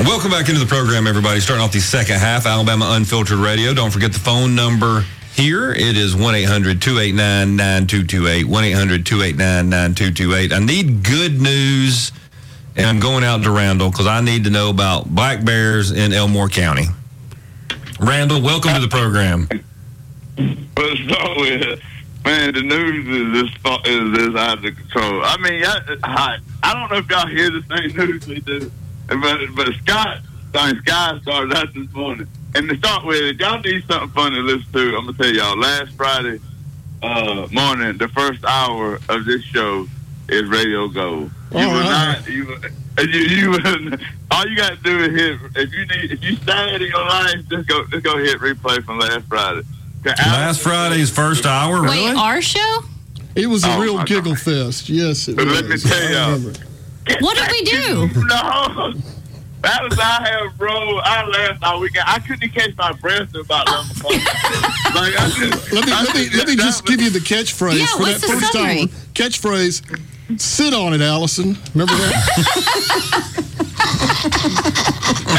Welcome back into the program, everybody. Starting off the second half, Alabama Unfiltered Radio. Don't forget the phone number here. It is 1 800 289 9228. 1 800 289 9228. I need good news, and I'm going out to Randall because I need to know about black bears in Elmore County. Randall, welcome to the program. Man, the news is this is this out of control. I mean, I, I, I don't know if y'all hear the same news we do, but but Scott, sorry, Scott started out this morning. And to start with, if y'all need something fun to listen to, I'm gonna tell y'all. Last Friday uh, morning, the first hour of this show is Radio Go. You All will right. not. You, you, you will, all you got to do is hit. If you need, if you sad in your life, just go, just go hit replay from last Friday. Last Friday's first hour, Wait, really? our show? It was a Oh, real giggle God. fest. Yes, it But was. let me tell y'all. Remember. What did we do? No. That was I have, bro. I laughed all weekend. I couldn't catch my breath till about 11 o'clock. like, I just, Let me I let me just- let me just give you the catchphrase Yeah, for what's that the first summary? hour. Catchphrase: "Sit on it, Allison." Remember that?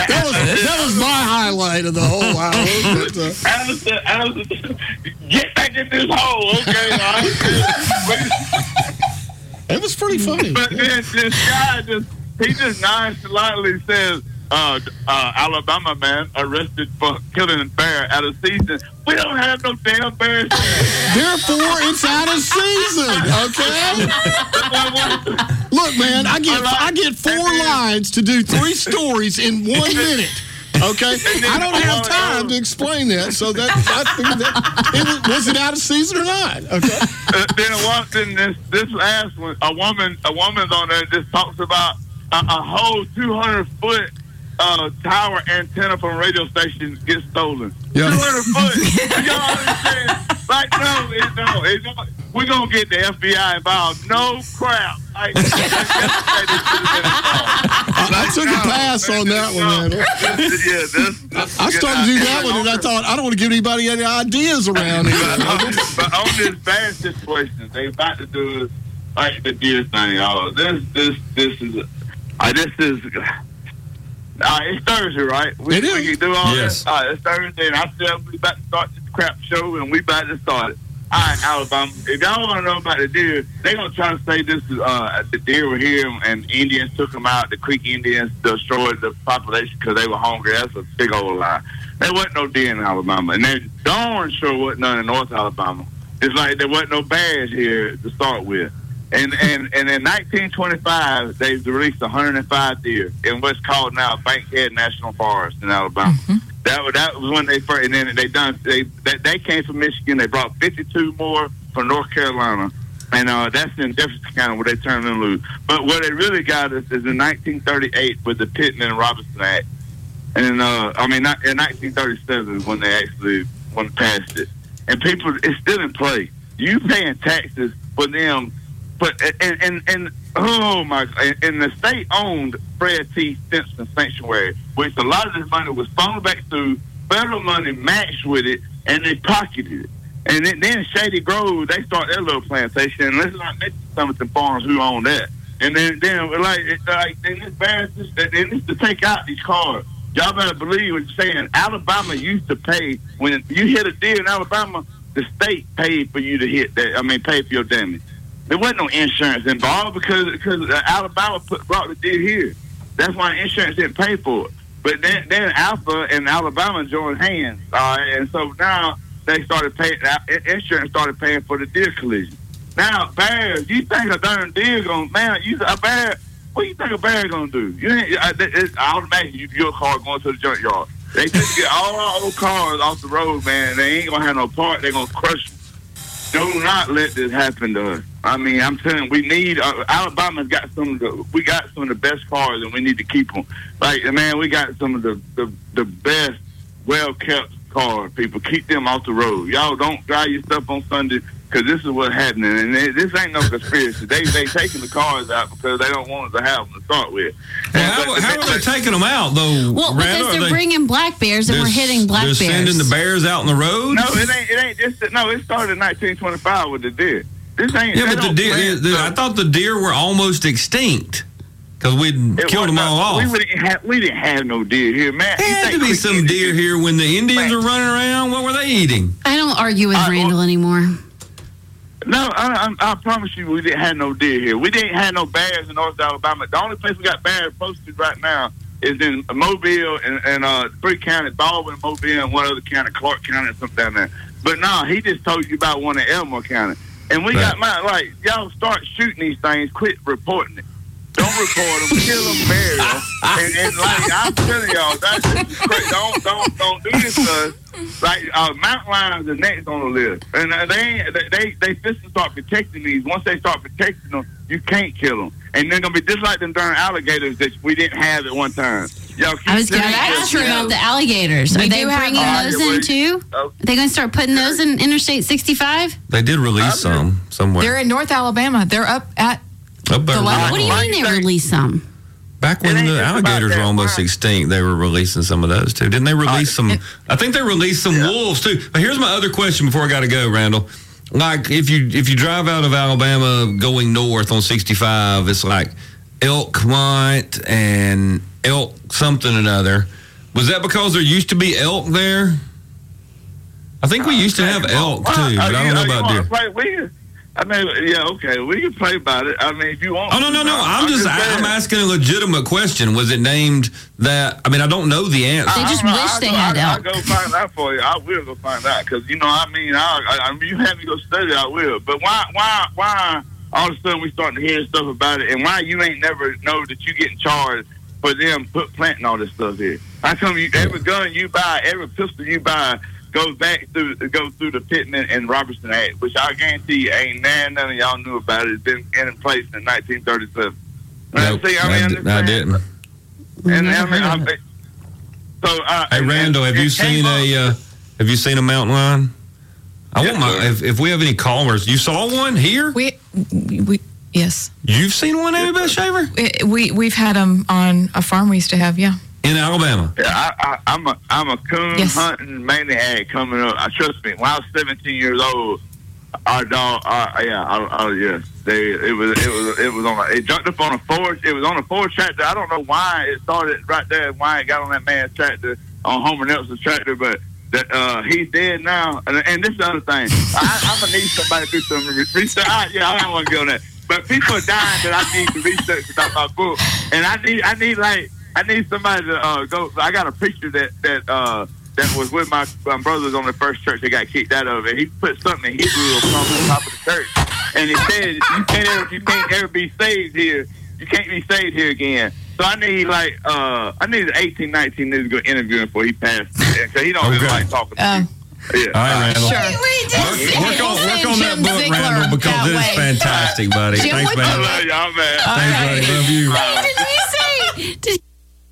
that was that was my highlight of the whole hour. But, uh, Allison, Allison, get back in this hole, okay? it was pretty funny. But then this guy just he just nonchalantly says, uh, uh, Alabama man arrested for killing a bear out of season. We don't have no damn bears. Therefore, it's out of season. Okay. Look, man, I get I get four lines to do three stories in one minute. Okay, I don't have time to explain that. So that that it was, was it out of season or not? Okay. uh, then a woman, then this this last one, a woman, a woman's on there just talks about a, a whole 200 foot uh, tower antenna from a radio station gets stolen. Yeah. 200 foot. Y'all understand? Like no, it, no, it, no, we're gonna get the FBI involved. No crap. Like, like, yesterday they should've been involved. I, I took a pass on that one, man. yeah, this, this, I started to do that one, and I thought I don't want to give anybody any ideas around here. but on this bad situation, they about to do like the deer thing. Oh, this, this, this is, uh, this is. Uh, it's Thursday, right? We, It is. We can do all Yes. this. All right, it's Thursday, and I said we about to start this crap show, and we about to start it. All right, Alabama. If y'all want to know about the deer, they gonna try to say this is uh, the deer were here and Indians took them out. The Creek Indians destroyed the population because they were hungry. That's a big old lie. There wasn't no deer in Alabama, and there darn sure wasn't none in North Alabama. It's like there wasn't no bears here to start with. And and and in 1925, they released 105 deer in what's called now Bankhead National Forest in Alabama. That was that was when they first, and then they done they they, they came from Michigan. They brought 52 more from North Carolina, and uh, that's in Jefferson County where they turned them loose. But where they really got us is in 1938 with the Pittman and Robertson Act, and uh, I mean not, in 1937 when they actually when passed it, and people it's still in play. You paying taxes for them, but and and and oh my, and, the state owned Fred T. Stimpson Sanctuary, which a lot of this money was funneled back through federal money matched with it, and they pocketed it. And then, then Shady Grove, they start their little plantation, and let's not mention the farmers who own that. And then, then like, it, like, then bears, this, they need to take out these cars. Y'all better believe what you're saying. Alabama used to pay when you hit a deer in Alabama. The state paid for you to hit that. I mean, pay for your damage. There wasn't no insurance involved because because uh, Alabama put, brought the deer here. That's why insurance didn't pay for it. But then then Alfa and Alabama joined hands, right, and so now they started paying. uh, Insurance started paying for the deer collision. Now bears, you think a darn deer gonna man? You a bear? What do you think a bear gonna do? You ain't. It, I imagine you your car going to the junkyard. They just get all our old cars off the road, man. They ain't gonna have no part. They gonna crush them. Do not let this happen to us. I mean, I'm telling you, we need uh, Alabama's got some of the we got some of the best cars, and we need to keep them. Like man, we got some of the the, the best, well kept cars. People keep them off the road. Y'all don't drive your stuff on Sunday because this is what's happening, and it, this ain't no conspiracy. They they taking the cars out because they don't want us to have them to start with. Well, how, how are they taking them out, though? Well, Randall? because they're they- bringing black bears and we're they're- hitting black bears. they're bears. sending the bears out in the road? No, it ain't. It ain't just no. It started in 1925 with the deer. This ain't. Yeah, but the deer, plant the- I thought the deer were almost extinct. Because we'd It killed them wasn't- all off. We didn't have we didn't have no deer here, man. There You had to be some deer here when the Indians were running around. What were they eating? I don't argue with I- Randall anymore. No, I, I, I promise you, we didn't have no deer here. We didn't have no bears in North Alabama. The only place we got bears posted right now is in Mobile and, and uh, three counties, Baldwin, Mobile, and one other county, Clarke County, or something down there. But no, he just told you about one in Elmore County. And we Right. got my like y'all start shooting these things, quit reporting it. Don't report them, kill them, bury them. And, and like I'm telling y'all, that's crazy. Don't don't don't do this to us. Like uh, mountain lions are next on the list, and uh, they they they they to start protecting these. Once they start protecting them, you can't kill them, and they're gonna be just like them darn alligators that we didn't have at one time. Y'all keep I was going to saying ask that, you about the alligators. We Are they do have- bringing Oh, those yeah, in we- too? Oh. Are they going to start putting those in Interstate 65? They did release I'm- some somewhere. They're in North Alabama. They're up at Up the last- What do you mean they they- release some? Back when the alligators were almost wine. extinct, they were releasing some of those too. Didn't they release some? I think they released some wolves too. But here's my other question before I got to go, Randall. Like if you if you drive out of Alabama going north on 65, it's like elk want and elk something or another. Was that because there used to be elk there? I think we used to have elk too, but uh, I don't know uh, about deer. We I mean, yeah, okay, we can play about it. I mean, if you want. Oh no no no! I'm just I'm asking a legitimate question. Was it named that? I mean, I don't know the answer. They I just don't wish I'll they go, had I'll, elk. I'll go find out for you. I will go find out because you know I mean I, I, I mean you have me go study. I will. But why why why all of a sudden we starting to hear stuff about it and why you ain't never know that you getting charged for them put planting all this stuff here? How come you every gun you buy, every pistol you buy goes back through goes through the Pittman and Robertson Act, which I guarantee you ain't none, none of y'all knew about it. It's been in place in 1937. Nope, See, I, mean, I, I'm d- just I saying. didn't. And I mean, I'm, so uh, Hey Randall, have you seen a uh, Have you seen a mountain lion? I Yes, want my sir. if, if we have any callers. You saw one here? we we yes You've seen one, Amy Shaver we, we we've had them on a farm we used to have. Yeah. In Alabama. Yeah, I, I, I'm a I'm a coon Yes. hunting maniac coming up. I trust me. When I was 17 years old, our dog, uh, yeah, I, I, yeah, they it was it was it was on a, it jumped up on a Ford. It was on a Ford tractor. I don't know why it started right there. Why it got on that man's tractor on Homer Nelson's tractor, but. That uh, he's dead now, and, and this is the other thing. I, I'm gonna need somebody to do some research. I, yeah, I don't want to go on that, but people are dying that I need to research about my book, and I need I need like I need somebody to uh, go. I got a preacher that that uh, that was with my, my brothers on the first church that got kicked out of it. He put something in Hebrew on the top of the church, and he said, "You can't ever, you can't ever be saved here. You can't be saved here again." So I need like uh, I need 18, 19 niggas to go interview him before he passed, because he don't really like talking. To Uh, people. Yeah. All right, Randall. Sure. Work, work on, work on that Jim book, Ziegler Randall, because it is fantastic, buddy. Jim Thanks, would I love y'all, man. Thanks, buddy. Love you. What did you say? Did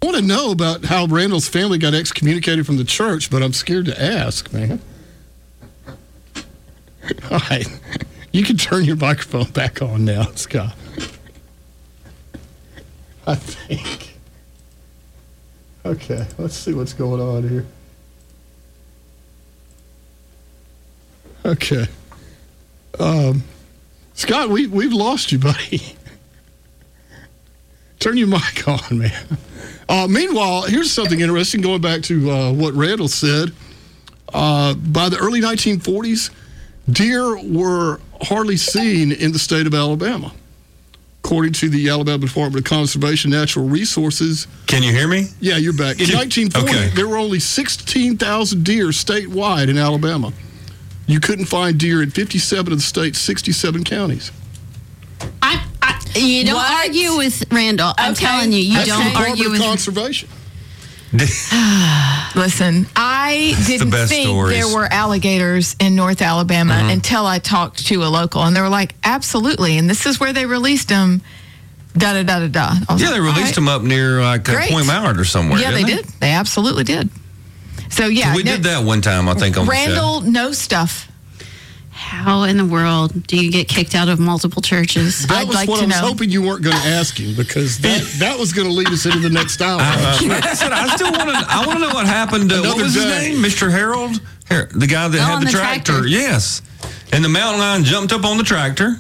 I want to know about how Randall's family got excommunicated from the church, but I'm scared to ask, man. All right. You can turn your microphone back on now, Scott. I think. Okay, let's see what's going on here. Okay. Um, Scott, we, we've lost you, buddy. Turn your mic on, man. Uh, meanwhile, here's something interesting going back to uh, what Randall said. Uh, by the early 1940s, deer were hardly seen in the state of Alabama. According to the Alabama Department of Conservation and Natural Resources, Can you hear me? yeah, you're back. In 1940, okay. there were only 16,000 deer statewide in Alabama. You couldn't find deer in 57 of the state's 67 counties. I, I, you don't What? argue with Randall. I'm Okay. telling you, you That's don't Department argue of with. Conservation. Listen, I didn't best think stories. there were alligators in North Alabama until I talked to a local, and they were like, "Absolutely!" And this is where they released them. Da da da da da. Yeah, like, they released right." them up near like uh, Great. Point Mallard or somewhere. Yeah, they didn't did. They absolutely did. So yeah, we no- did that one time, I think, on Randall knows stuff. How in the world do you get kicked out of multiple churches? That I'd was like what to I was know. hoping you weren't going to ask him because that, that was going to lead us into the next hour. the. Uh, I said I still want to. I want to know what happened. To, what Another was his name? Mr. Harold, Har- the guy that Oh, had the, the tractor. tractor. Yes, and the mountain lion jumped up on the tractor,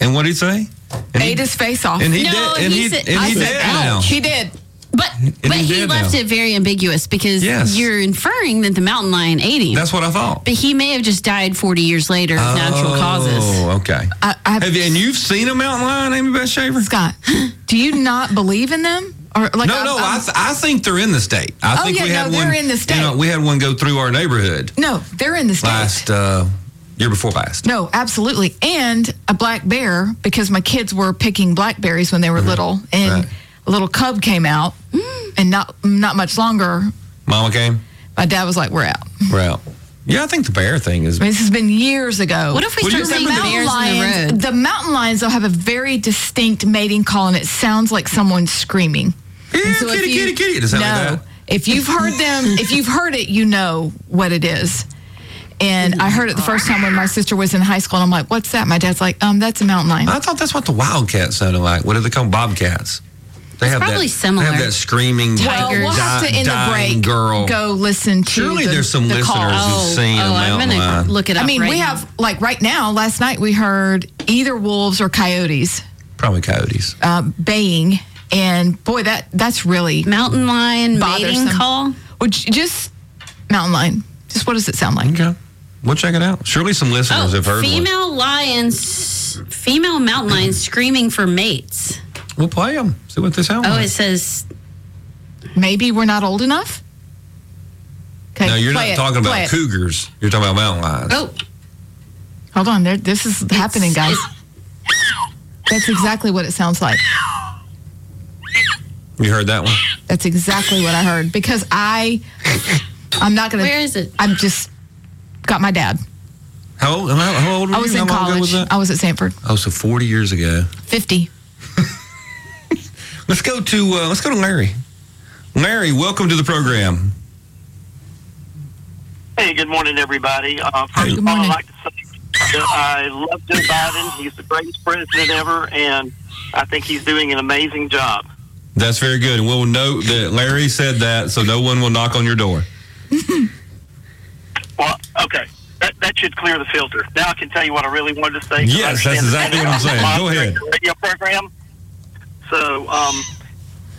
and what did he say? And he- ate his face off. And he No, did. And he he, said- and he said, did now. ouch. He did. But but he left now. it very ambiguous because Yes. you're inferring that the mountain lion ate him. That's what I thought. but he may have just died 40 years later of natural causes. Oh, okay. I, I Have you, and you've seen a mountain lion, Amy Beth Shaver? Scott, do you not believe in them? Or like No, I'm- no. I, I'm- th- I think they're in the state. I Oh, think yeah, we had no, one. they're in the state. You know, we had one go through our neighborhood no, they're in the state. last uh, year before last. No, absolutely. And a black bear because my kids were picking blackberries when they were little, and Mm-hmm. Right. A little cub came out, and not not much longer, Mama came. my dad was like, "We're out." We're out. Yeah, I think the bear thing is. I mean, this has been years ago. What if we Well, you start seeing remember bears mountain in the lions, road? the mountain lions though have a very distinct mating call, and it sounds like someone screaming. Yeah, And so if kitty, you- kitty, kitty. Does it sound no, like that? if you've heard them, if you've heard it, you know what it is. And I heard it the first time when my sister was in high school, and I'm like, "What's that?" My dad's like, "Um, that's a mountain lion." I thought that's what the wildcats sounded like. What do they call them? bobcats? They have probably that, similar. They have that screaming Well, we'll have di- to end the dying break. girl. Go listen to. It. Surely the, there's some the listeners call. who've seen a oh, I'm mountain gonna lion. look it up. I mean, right we now. have like right now. Last night we heard either wolves or coyotes Probably coyotes. uh, baying, and boy, that that's really mountain lion bothersome. mating call. Which just mountain lion? Just what does it sound like? Okay. We'll check it out. Surely some listeners Oh, have heard one. female lions, female mountain lions screaming for mates. We'll play them. See what they sound Oh, like. Oh, it says Maybe we're not old enough. Okay, no, you're play not it, talking about cougars. You're talking about mountain lions. oh, Hold on, there. This is happening, guys. That's exactly what it sounds like. You heard that one? That's exactly what I heard because I, I'm not gonna. where is it? I'm just got my dad. How old, how, how old were I you? was how in long ago college. was that? I was at Samford. Oh, so 40 years ago. Fifty. Let's go to uh, let's go to Larry. Larry, welcome to the program. Hey, good morning, everybody. Uh, first Good of all. I'd like to say that I love Joe Biden. He's the greatest president ever, and I think he's doing an amazing job. That's very good. And we'll note that Larry said that, so no one will knock on your door. Well, okay. That, that should clear the filter. Now I can tell you what I really wanted to say. Yes, that's exactly what I'm saying. Go ahead. Radio program. So, um,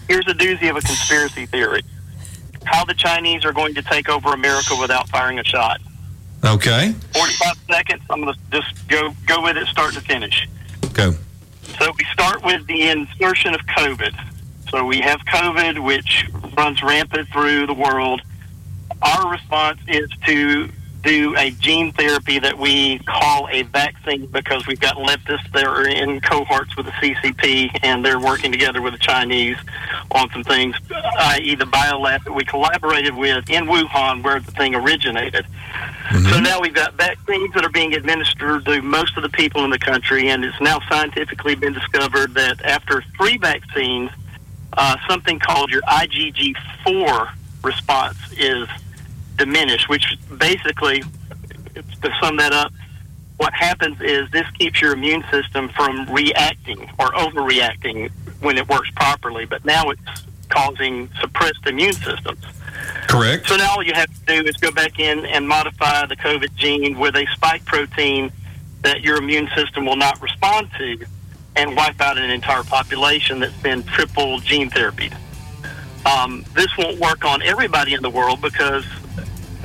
here's a doozy of a conspiracy theory: how the Chinese are going to take over America without firing a shot. Okay, 45 seconds. I'm going to just go go with it, start to finish. go. So we start with the insertion of COVID. So we have COVID, which runs rampant through the world. Our response is to do a gene therapy that we call a vaccine because we've got leftists that are in cohorts with the CCP and they're working together with the Chinese on some things, i.e., the biolab that we collaborated with in Wuhan where the thing originated. So now we've got vaccines that are being administered to most of the people in the country, and it's now scientifically been discovered that after three vaccines, uh, something called your IgG4 response is diminished, which basically, to sum that up, what happens is this keeps your immune system from reacting or overreacting when it works properly, but now it's causing suppressed immune systems. Correct. So now all you have to do is go back in and modify the COVID gene with a spike protein that your immune system will not respond to and wipe out an entire population that's been triple gene therapied. Um, this won't work on everybody in the world because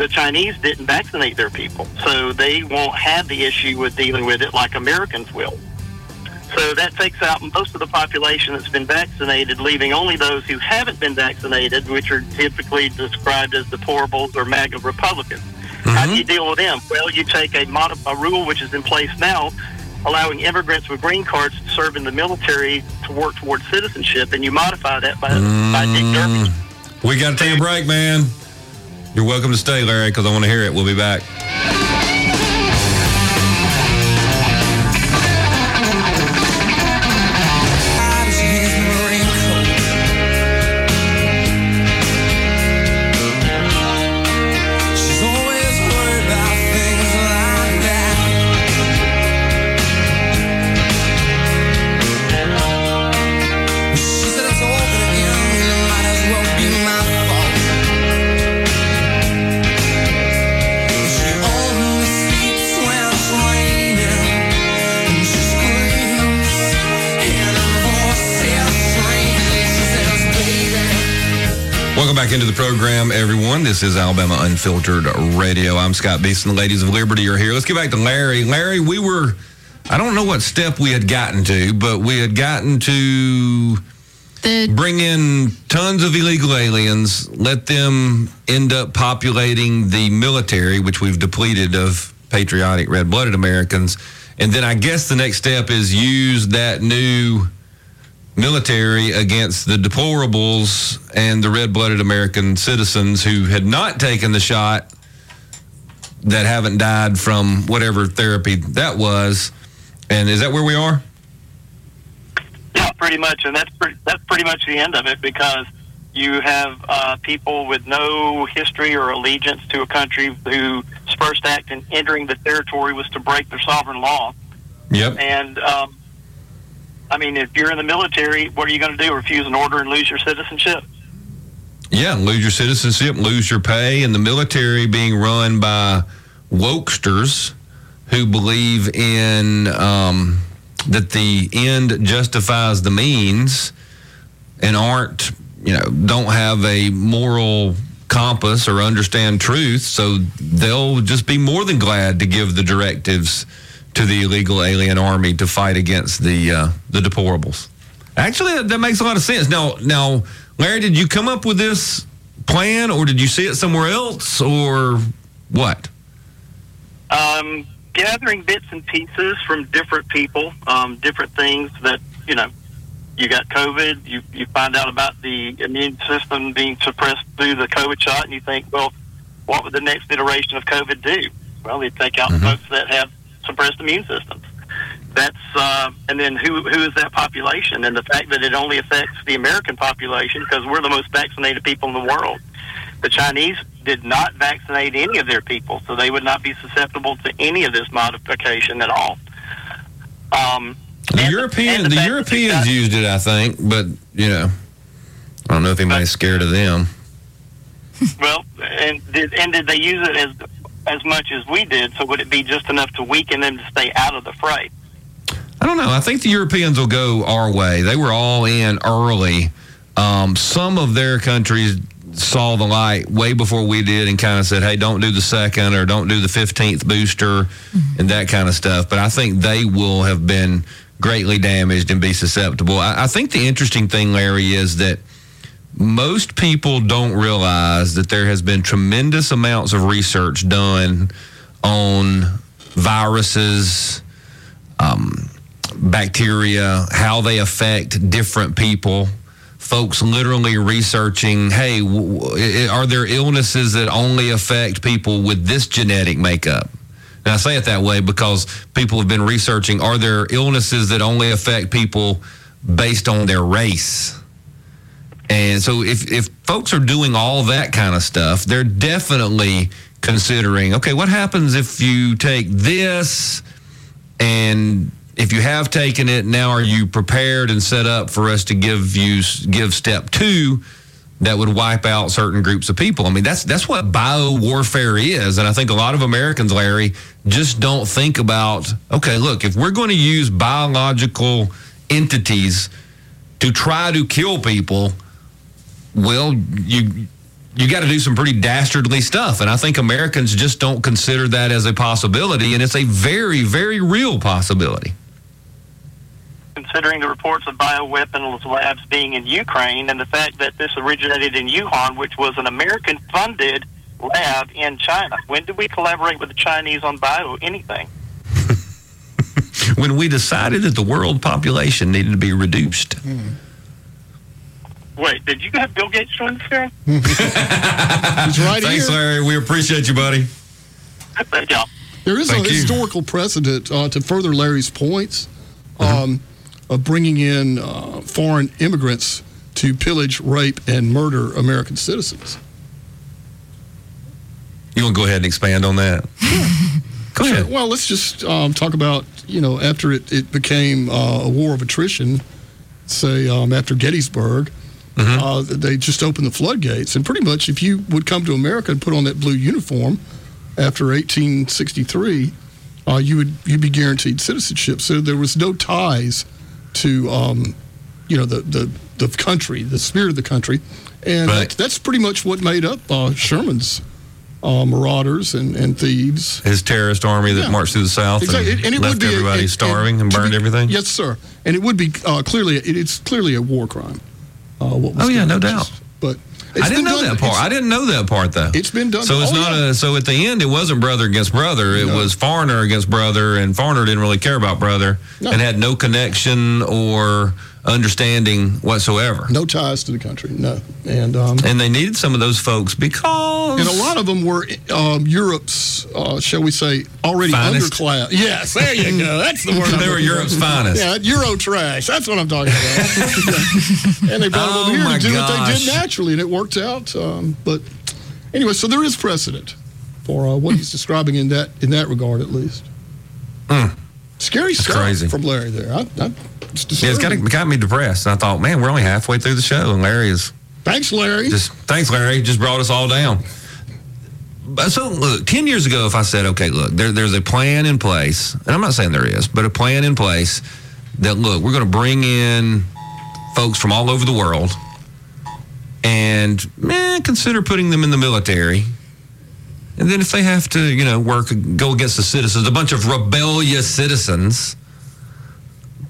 the Chinese didn't vaccinate their people. So they won't have the issue with dealing with it like Americans will. So that takes out most of the population that's been vaccinated, leaving only those who haven't been vaccinated, which are typically described as deplorables or MAGA Republicans. How do mm-hmm. you deal with them? Well, you take a, mod- a rule which is in place now, allowing immigrants with green cards to serve in the military to work towards citizenship, and you modify that by, by mm-hmm. Dick Durbin. We got to take a break, man. You're welcome to stay, Larry, because I want to hear it. We'll be back. Back into the program, everyone. This is Alabama Unfiltered Radio. I'm Scott Beason. The ladies of Liberty are here. Let's get back to Larry. Larry, we were, I don't know what step we had gotten to, but we had gotten to The bring in tons of illegal aliens, let them end up populating the military, which we've depleted of patriotic red blooded Americans. And then I guess the next step is use that new military against the deplorables and the red blooded American citizens who had not taken the shot that haven't died from whatever therapy that was. And is that where we are? Yeah, pretty much, and that's pretty, that's pretty much the end of it because you have uh, people with no history or allegiance to a country whose first act in entering the territory was to break their sovereign law. Yep. And um, I mean, if you're in the military, what are you going to do? Refuse an order and lose your citizenship? Yeah, lose your citizenship, lose your pay, and the military being run by wokesters who believe in um, that the end justifies the means and aren't, you know, don't have a moral compass or understand truth, so they'll just be more than glad to give the directives to the illegal alien army to fight against the uh, the deplorables. Actually, that, that makes a lot of sense. Now, now, Larry, did you come up with this plan, or did you see it somewhere else, or what? um, gathering bits and pieces from different people, um, different things that you know. You got COVID. You you find out about the immune system being suppressed through the COVID shot, and you think, well, what would the next iteration of COVID do? Well, they take out Mhm. folks that have suppressed immune systems. That's uh, and then who who is that population? And the fact that it only affects the American population because we're the most vaccinated people in the world. The Chinese did not vaccinate any of their people, so they would not be susceptible to any of this modification at all. Um, The European, the fact Europeans used it, I think, but you know, I don't know if anybody's scared of them. Well, and did and did they use it as as much as we did? So would it be just enough to weaken them to stay out of the fray? I don't know. I think the Europeans will go our way. They were all in early. Um, some of their countries saw the light way before we did and kind of said, hey, don't do the second or don't do the 15th booster and that kind of stuff. But I think they will have been greatly damaged and be susceptible. I, I think the interesting thing, Larry, is that most people don't realize that there has been tremendous amounts of research done on viruses, um, bacteria, how they affect different people. Folks literally researching, hey, are there illnesses that only affect people with this genetic makeup? And I say it that way because people have been researching, are there illnesses that only affect people based on their race? And so if, if folks are doing all that kind of stuff, they're definitely considering, okay, what happens if you take this and if you have taken it, now are you prepared and set up for us to give you give step two that would wipe out certain groups of people? I mean, that's that's what bio warfare is, and I think a lot of Americans, Larry, just don't think about. Okay, look, if we're going to use biological entities to try to kill people, well, you you got to do some pretty dastardly stuff, and I think Americans just don't consider that as a possibility, and it's a very, very real possibility. considering the reports of bioweapons labs being in Ukraine and the fact that this originated in Wuhan, which was an American funded lab in China. When did we collaborate with the Chinese on bio anything? When we decided that the world population needed to be reduced, hmm. Wait, did you have Bill Gates join the show? He's right thanks, here. Larry. We appreciate you, buddy. Thank y'all. There is Thank a you. historical precedent uh, to further Larry's points um, of bringing in uh, foreign immigrants to pillage, rape, and murder American citizens. You want to go ahead and expand on that? go Sure. ahead. Well, let's just um, talk about you know after it, it became uh, a war of attrition. Say um, after Gettysburg, uh, they just opened the floodgates, and pretty much if you would come to America and put on that blue uniform after 1863, uh, you would you'd be guaranteed citizenship. So there was no ties to um, you know the, the the country, the spirit of the country, and Right. that's, that's pretty much what made up uh, Sherman's uh, marauders and, and thieves. His terrorist army that Yeah. marched through the South Exactly, and, and it left would be everybody and- starving and, to burned be- everything. Yes, sir. And it would be uh, clearly it, it's clearly a war crime. Uh, what was Oh, yeah, no doubt. But it's I didn't know done- that part. it's- I didn't know that part though. It's been done- So it's oh, not yeah. a. So at the end, it wasn't brother against brother. It No. was foreigner against brother, and foreigner didn't really care about brother No. and had no connection or understanding whatsoever. no ties to the country. No, and um, And they needed some of those folks because and a lot of them were um, Europe's, uh, shall we say, already Finest. underclass. Yes, there you go. That's the word. They were. Europe's finest. Yeah, Euro trash. That's what I'm talking about. and they brought Oh, them over here to do what they did naturally, and it worked out. Um, but anyway, so there is precedent for uh, what he's describing in that in that regard, at least. Scary stuff crazy. from Larry there. I, I, Yeah, it's got, got me depressed. And I thought, man, we're only halfway through the show, and Larry is Thanks, Larry. just thanks, Larry, just brought us all down. So look, ten years ago, if I said, okay, look, there, there's a plan in place, and I'm not saying there is, but a plan in place that look, we're going to bring in folks from all over the world, and man, consider putting them in the military. And then if they have to, you know, work go against the citizens, a bunch of rebellious citizens,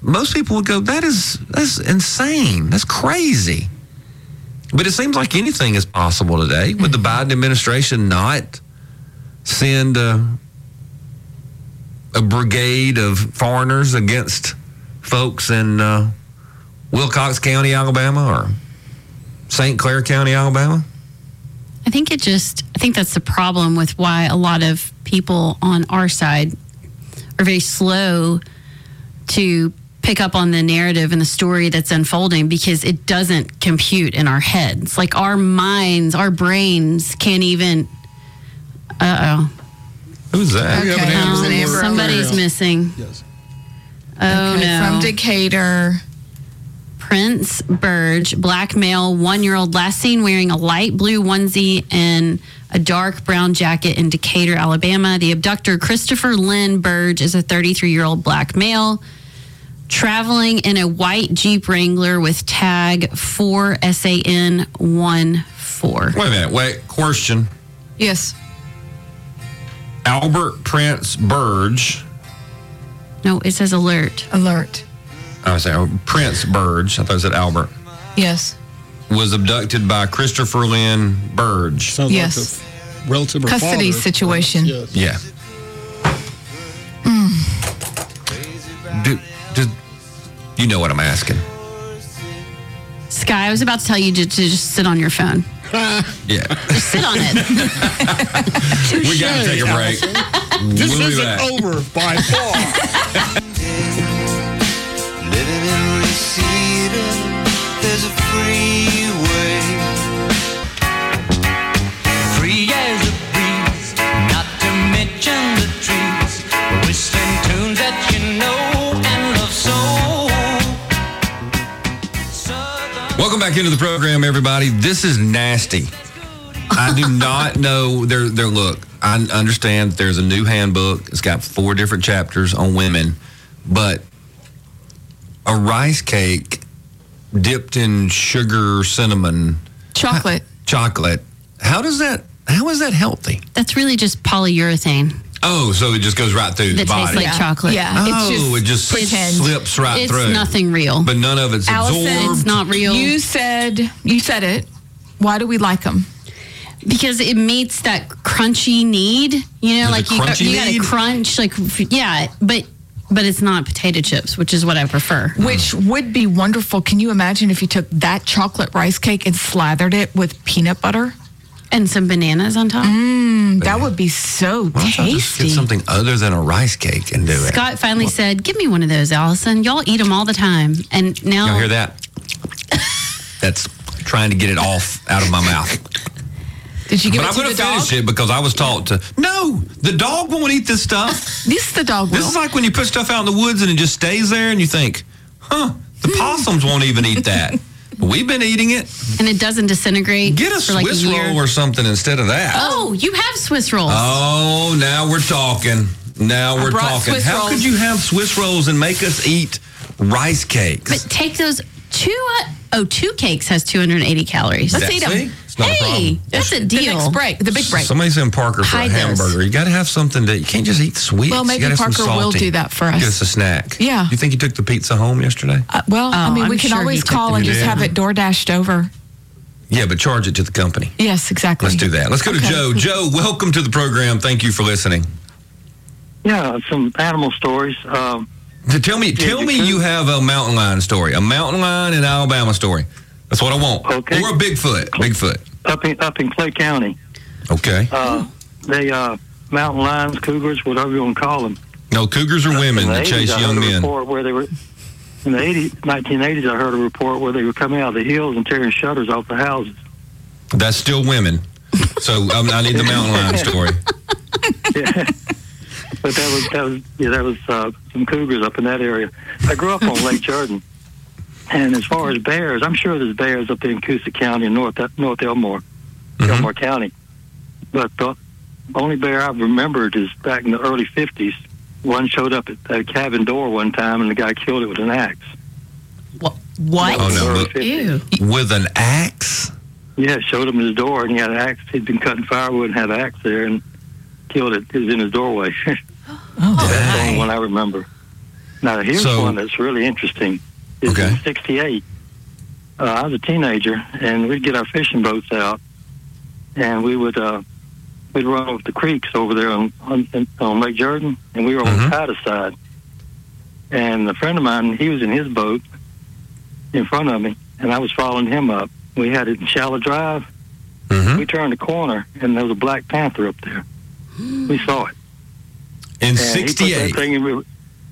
most people would go, that is that's insane. That's crazy. But it seems like anything is possible today. Would the Biden administration not send a, a brigade of foreigners against folks in uh, Wilcox County, Alabama, or St. Clair County, Alabama? I think it just, I think that's the problem with why a lot of people on our side are very slow to pick up on the narrative and the story that's unfolding because it doesn't compute in our heads. Like our minds, our brains can't even. Uh oh. Who's that? We have an Okay, Amber there's. Amber Somebody's Yeah. missing. Yes. Oh Okay, no. From Decatur. Prince Burge, black male, one year old, last seen wearing a light blue onesie and a dark brown jacket in Decatur, Alabama. The abductor, Christopher Lynn Burge, is a 33 year old black male traveling in a white Jeep Wrangler with tag 4SAN14. Wait a minute. Wait. Question. Yes. Albert Prince Burge. No, it says alert. Alert. I was saying Prince Burge. I thought it said Albert. Yes. Was abducted by Christopher Lynn Burge. Sounds Yes. like a relative or Custody father. situation. Yes. Yeah. You know what I'm asking? Sky, I was about to tell you to, to just sit on your phone. Yeah. Just sit on it. we got to take a break. This We'll isn't over by far. back into the program, everybody. This is nasty. I do not know. There, there. Look, I understand there's a new handbook. It's got four different chapters on women, but a rice cake dipped in sugar, cinnamon, Chocolate. chocolate. How does that? How is that healthy? That's really just polyurethane Oh, so it just goes right through the that tastes body. like chocolate. Yeah. oh, it's it just pretend. slips right It's through. It's nothing real. But none of it's Allison, absorbed. It's not real. You said you said it. Why do we like them? because it meets that crunchy need. You know, Does like you got, crunchy you got to crunch, like yeah, but but it's not potato chips, which is what I prefer. Which would be wonderful. Can you imagine if you took that chocolate rice cake and slathered it with peanut butter? And some bananas on top. Mm, that would be so Why don't y'all just get tasty. something other than a rice cake and do it. Scott finally said, "Give me one of those, Allison. Y'all eat them all the time." And now Y'all hear that? That's trying to get it off out of my mouth. Did you give But it I'm to going the to dog? finish it because I was taught to. No, the dog won't eat this stuff. This is the dog will. This is like when you put stuff out in the woods and it just stays there and you think, huh, the possums won't even eat that. We've been eating it. and it doesn't disintegrate. Get a for like a Swiss roll or something instead of that. Oh, you have Swiss rolls. Oh, now we're talking. Now we're talking. Swiss How rolls. could you have Swiss rolls and make us eat rice cakes? But take those two uh, Oh, two cakes has 280 calories. Let's That- them. see? It's not a Hey, problem. that's a The deal. next break, the big break. Somebody's in Parker for Hide a those. hamburger. You got to have something that you can't just eat sweets. Well, maybe gotta have some Parker will do that for us. Get us a snack. Yeah. You think you took the pizza home yesterday? Uh, well, I Oh, mean, we I'm can sure always call and just there. have it door dashed over. Yeah, but charge it to the company. Yes, exactly. Let's do that. Let's go to Joe. Joe, welcome to the program. Thank you for listening. Yeah, some animal stories. Um, To tell me, tell me you have a mountain lion story, a mountain lion in Alabama story. That's what I want. Okay. Or a Bigfoot. Bigfoot. up in up in Clay County, Okay. uh, they uh, mountain lions, cougars, whatever you want to call them. No, cougars are women that chase young men. where they were in the 80s, 1980s. I heard a report where they were coming out of the hills and tearing shutters off the houses. That's still women. So um, I need the mountain lion story. Yeah. But that was that was yeah that was uh, some cougars up in that area. I grew up on Lake Jordan, and as far as bears, I'm sure there's bears up there in Coosa County and North North Elmore, Mhm. Elmore County. But the only bear I've remembered is back in the early '50s. One showed up at a cabin door one time, and the guy killed it with an axe. What? Oh, no, Early look. 50s. Ew. With an axe? Yeah, showed him his door, and he had an axe. He'd been cutting firewood and had an axe there, and killed it. It was in his doorway. Oh, That's the only one I remember. Now here's So- one that's really interesting. It's Okay. in '68. Uh, I was a teenager, and we'd get our fishing boats out, and we would uh, we'd run over the creeks over there on on, on Lake Jordan, and we were on Mhm. the Titus side. And a friend of mine, he was in his boat in front of me, and I was following him up. We had it in shallow drive. Mm-hmm. We turned the corner, and there was a black panther up there. We saw it. In And he put that 68.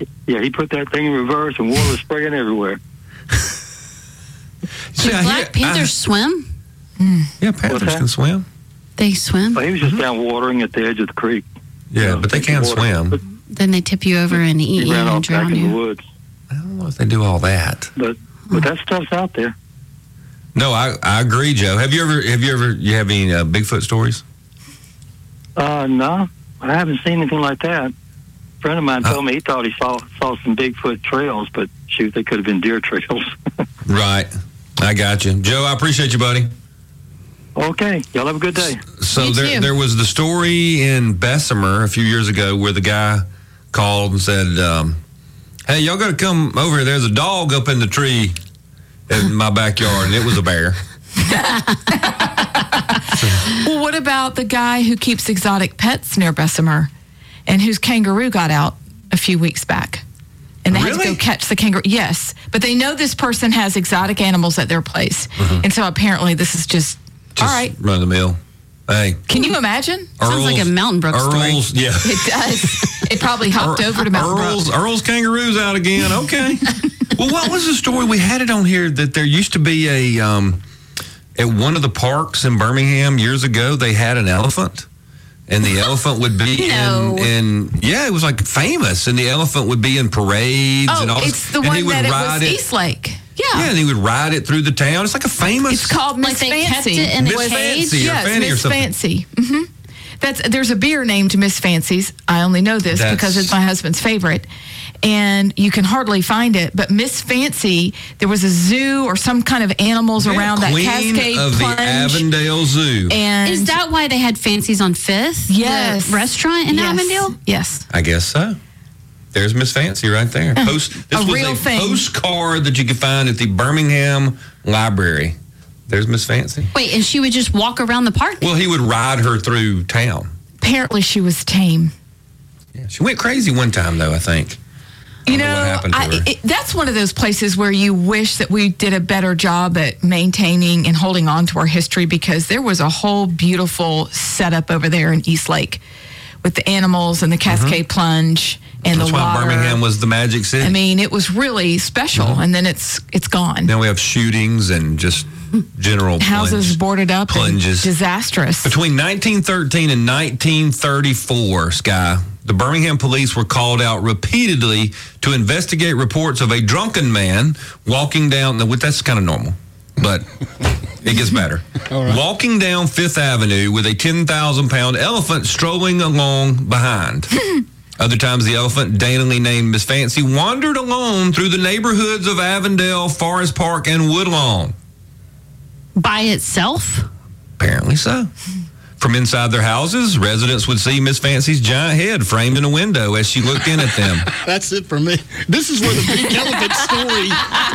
Thing in re- yeah, he put that thing in reverse and water was spraying everywhere. Do I black hear- panthers swim? Yeah, panthers can swim. They swim? But he was just down watering at the edge of the creek. Yeah, but they can Water. swim. But Then they tip you over and eat you and off back drown in the you. woods. I don't know if they do all that. But but that stuff's out there. No, I, I agree, Joe. Have you ever have you ever you have any uh, Bigfoot stories? Uh, no, I haven't seen anything like that. A friend of mine Uh. told me he thought he saw saw some Bigfoot trails, but shoot, they could have been deer trails. Right. I got you, Joe. I appreciate you, buddy. okay, y'all have a good day. So You there, too. there was the story in Bessemer a few years ago where the guy called and said, um, "Hey, y'all got to come over here. There's a dog up in the tree in my backyard, and it was a bear." Well, what about the guy who keeps exotic pets near Bessemer and whose kangaroo got out a few weeks back? And they had to go catch the kangaroo. Yes, but they know this person has exotic animals at their place. And so apparently this is just, Mm-hmm. Just all right. run the mill. Hey, Can you imagine? Sounds like a Mountain Brook story. Earl's, yeah. It does. it probably hopped over to Mountain Earl's, Brook. Earl's kangaroos out again. Okay. well, what was the story? We had it on here that there used to be a um, at one of the parks in Birmingham years ago. They had an elephant, and the elephant would be No. in, in yeah, it was like famous, and the elephant would be in parades and Oh, all. this- it's the and one he would that it ride was East Lake. Yeah. Yeah, and he would ride it through the town. It's like a famous. It's called Like Miss they kept Fancy. it in a Miss cage? Fancy yes, Miss something. Fancy. hmm That's there's a beer named Miss Fancy's. I only know this That's- because it's my husband's favorite, and you can hardly find it. But Miss Fancy, there was a zoo or some kind of animals Yeah, around Queen that Cascade of Plunge. the Avondale Zoo. and Is that why they had fancies on Fifth? the yes restaurant in yes. Avondale? Yes. I guess so. There's Miss Fancy right there. Uh, Post, this A was real a thing. postcard that you could find at the Birmingham Library. There's Miss Fancy. Wait, and she would just walk around the park? Well, he would ride her through town. Apparently, she was tame. Yeah, she went crazy one time, though. I think. You know, what happened to I, it, that's one of those places where you wish that we did a better job at maintaining and holding on to our history because there was a whole beautiful setup over there in East Lake with the animals and the Cascade Plunge and Mm-hmm. That's the why water. Birmingham was the magic city. I mean, it was really special, Mm-hmm. and then it's it's gone. now we have shootings and just general Houses plunge. boarded up, plunges. disastrous. Between 1913 and 1934, Sky, the Birmingham police were called out repeatedly to investigate reports of a drunken man walking down. The, that's kind of normal, but it gets better. Walking down Fifth Avenue with a 10,000 pound elephant strolling along behind. Other times, the elephant, daintily named Miss Fancy, wandered alone through the neighborhoods of Avondale, Forest Park, and Woodlawn. By itself? Apparently so. From inside their houses, residents would see Miss Fancy's giant head framed in a window as she looked in at them. That's it for me. This is where the big elephant story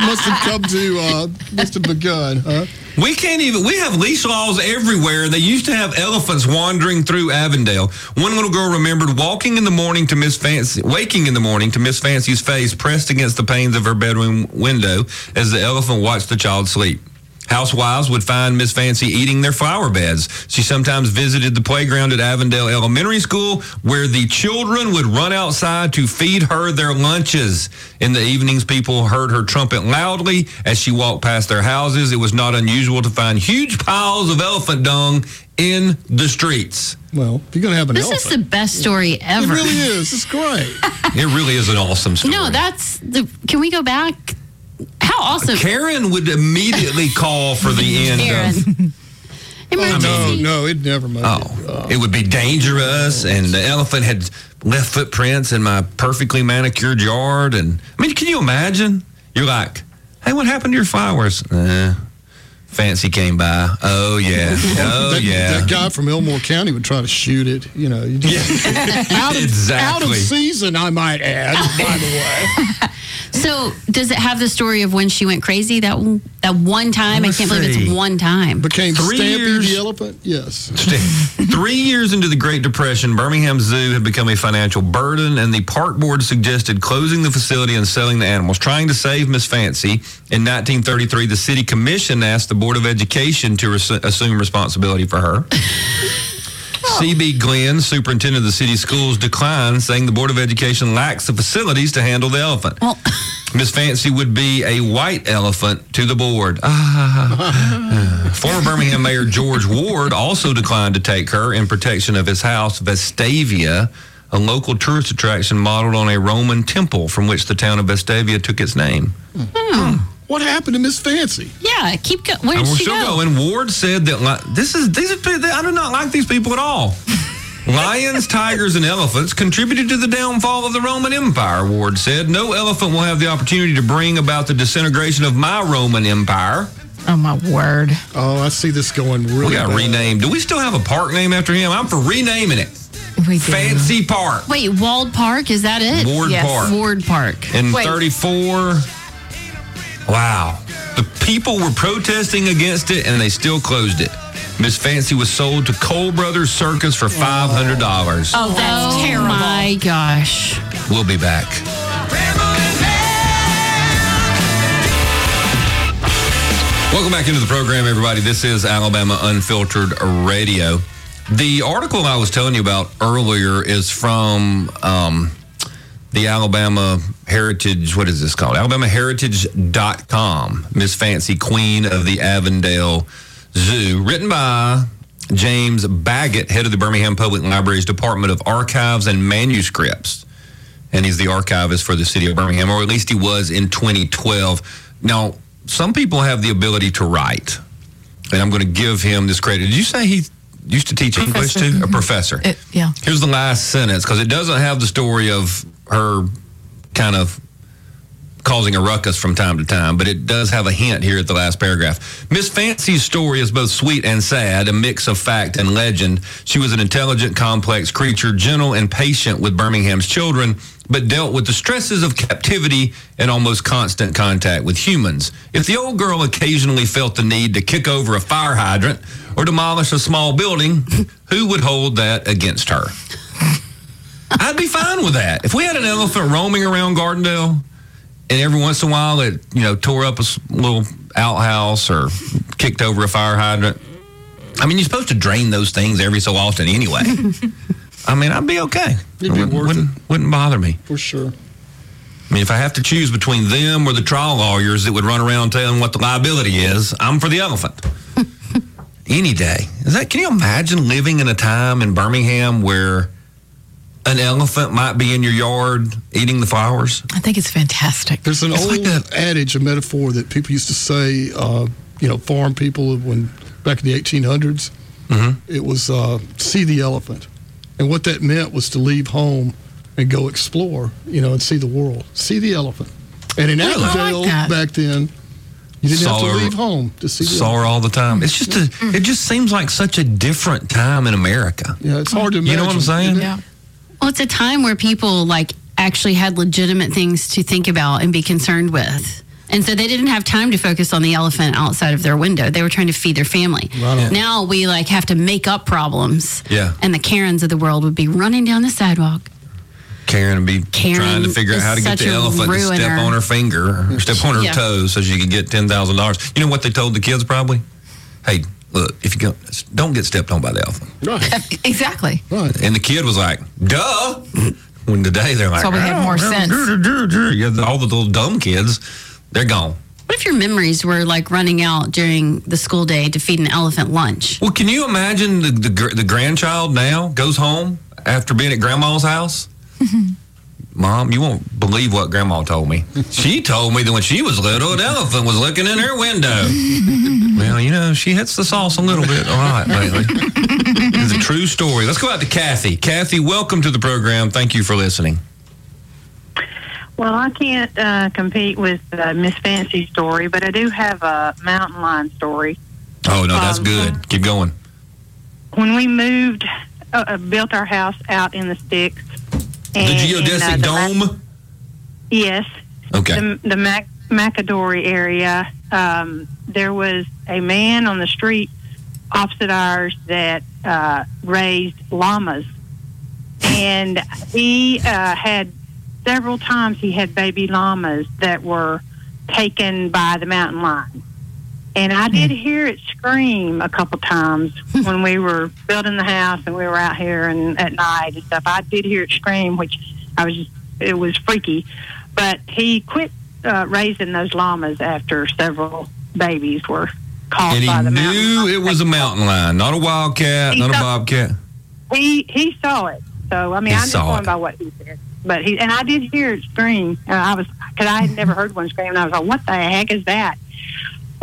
must have come to, uh, must have begun, huh? We can't even, we have leash laws everywhere. They used to have elephants wandering through Avondale. One little girl remembered walking in the morning to Miss Fancy, waking in the morning to Miss Fancy's face pressed against the panes of her bedroom window as the elephant watched the child sleep. Housewives would find Miss Fancy eating their flower beds. She sometimes visited the playground at Avondale Elementary School where the children would run outside to feed her their lunches. In the evenings, people heard her trumpet loudly as she walked past their houses. It was not unusual to find huge piles of elephant dung in the streets. Well, if you're going to have an This is the best story ever. it really is. It's great. It really is an awesome story. No, that's the. Can we go back? How awesome! Karen would immediately call for the end Karen. of Oh, no, Emergency. no, it never made Oh, it would be dangerous, and the elephant had left footprints in my perfectly manicured yard. And I mean, can you imagine? You're like, "Hey, what happened to your flowers?" Uh, Fancy came by. Oh yeah, oh that, yeah. that guy from Elmore County would try to shoot it. You know, you just, out, of, out of season, I might add. By the way, So, does it have the story of when she went crazy that that one time? I can't believe it's one time. became Three Stampy years. the elephant. Yes, Three years into the Great Depression, Birmingham Zoo had become a financial burden, and the park board suggested closing the facility and selling the animals. Trying to save Miss Fancy, in 1933, the city commission asked the Board of Education to res- assume responsibility for her. CB Glenn, superintendent of the city schools, declined, saying the Board of Education lacks the facilities to handle the elephant. Well, Miss Fancy would be a white elephant to the board. Ah. Former Birmingham Mayor George Ward also declined to take her in protection of his house, Vestavia, a local tourist attraction modeled on a Roman temple from which the town of Vestavia took its name. What happened to Miss Fancy? yeah, keep going. Where And did she go? going. Ward said that li- this is these are pe- I do not like these people at all. Lions, tigers, and elephants contributed to the downfall of the Roman Empire, Ward said. No elephant will have the opportunity to bring about the disintegration of my Roman Empire. Oh my word! Oh, I see this going really. We got bad. renamed. Do we still have a park name after him? I'm for renaming it. We do. Fancy Park. Wait, Wald Park is that it? Ward Yes. Park. Ward Park. In Wait. 34. Wow. The people were protesting against it and they still closed it. Miss Fancy was sold to Cole Brothers Circus for $500. Oh, that's oh terrible. my gosh! We'll be back. Welcome back into the program, everybody. This is Alabama Unfiltered Radio. The article I was telling you about earlier is from um, the Alabama Heritage, what is this called? AlabamaHeritage.com. Miss Fancy Queen of the Avondale Zoo. Written by James Baggett, head of the Birmingham Public Library's Department of Archives and Manuscripts and he's the archivist for the city of Birmingham, or at least he was in 2012. Now, some people have the ability to write, and I'm going to give him this credit. Did you say he used to teach English Professor. too? A mm-hmm. professor. It- yeah. Here's the last sentence because it doesn't have the story of her kind of causing a ruckus from time to time, but it does have a hint here at the last paragraph. Miss Fancy's story is both sweet and sad, a mix of fact and legend. She was an intelligent, complex creature, gentle and patient with Birmingham's children, but dealt with the stresses of captivity and almost constant contact with humans. If the old girl occasionally felt the need to kick over a fire hydrant or demolish a small building, who would hold that against her? I'd be fine with that. If we had an elephant roaming around Gardendale, and every once in a while it you know tore up a little outhouse or kicked over a fire hydrant. I mean, you're supposed to drain those things every so often anyway. I mean, I'd be okay. It'd be wouldn't, worth wouldn't, wouldn't bother me. for sure. I mean, if I have to choose between them or the trial lawyers that would run around telling what the liability is, I'm for the elephant. Any day. Is that? Can you imagine living in a time in Birmingham where an elephant might be in your yard eating the flowers? I think it's fantastic. There's an It's old like that- adage, a metaphor that people used to say. Uh, you know, farm people when back in the 1800s. Mhm. It was uh, see the elephant, and what that meant was to leave home and go explore, you know, and see the world, see the elephant. And in Really? Avondale like back then, you didn't have to her- leave home to see the Saw elephant. her all the time. It's just a. It just seems like such a different time in America. Yeah, it's hard to imagine. You know what I'm saying? Yeah. Well, it's a time where people like actually had legitimate things to think about and be concerned with. And so they didn't have time to focus on the elephant outside of their window. They were trying to feed their family. Right. Now we like have to make up problems. Yeah. And the Karens of the world would be running down the sidewalk. Karen would be Karen trying to figure out how to get the elephant to step on her finger or step on her Yeah. toe so she could get ten thousand dollars. You know what they told the kids probably? Hey, look, if you go, don't get stepped on by the elephant. Right, Exactly. right. And the kid was like, "Duh." When today they're like, That's why we have "Oh, more sense." dur, dur, dur." Yeah, all the little dumb kids, they're gone. What if your memories were like running out during the school day to feed an elephant lunch? Well, can you imagine the, the the grandchild now goes home after being at grandma's house? Mm-hmm. Mom, you won't believe what grandma told me. She told me that when she was little, an elephant was looking in her window. well, you know, she hits the sauce a little bit all right lately. it's a true story. Let's go out to Kathy. Kathy, welcome to the program. Thank you for listening. Well, I can't uh, compete with uh, Miss Fancy story, but I do have a mountain lion story. Oh, no, that's Um, good. Keep going. When we moved, uh, uh, built our house out in the sticks. The geodesic and, uh, the Mac- dome? yes, Okay. the, the Mac- Macadori area. Um, there was a man on the street opposite ours that uh, raised llamas, and he uh, had several times he had baby llamas that were taken by the mountain lion. And I did hear it scream a couple times when we were building the house and we were out here and at night and stuff. I did hear it scream, which I was it was freaky. But he quit uh, raising those llamas after several babies were caught And by the mountain He knew it was a mountain lion, not a wildcat, He not a bobcat. He he saw it. So I mean, He I'm just saw going it. by what he said. But he and I did hear it scream. And I was because I had never heard one scream. And I was like, "What the heck is that?"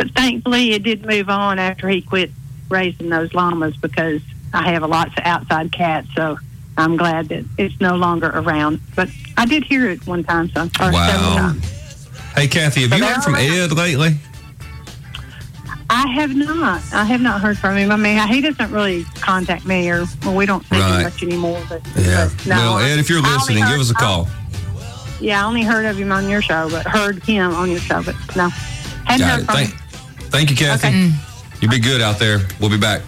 But thankfully, it did move on after he quit raising those llamas because I have a lots of outside cats. So I'm glad that it's no longer around. But I did hear it one time, so or several Wow. times. Hey, Kathy, have So you heard from around. Uh, Ed lately? I have not. I have not heard from him. I mean, he doesn't really contact me, or well, we don't see Right. him much anymore. But, Yeah. but no, well, Ed, if you're listening, heard- give us a call. Yeah, I only heard of him on your show, but heard him on your show, but no. Hadn't Got heard it. from Thank, him. Thank you, Kathy. Okay. You be good out there. We'll be back.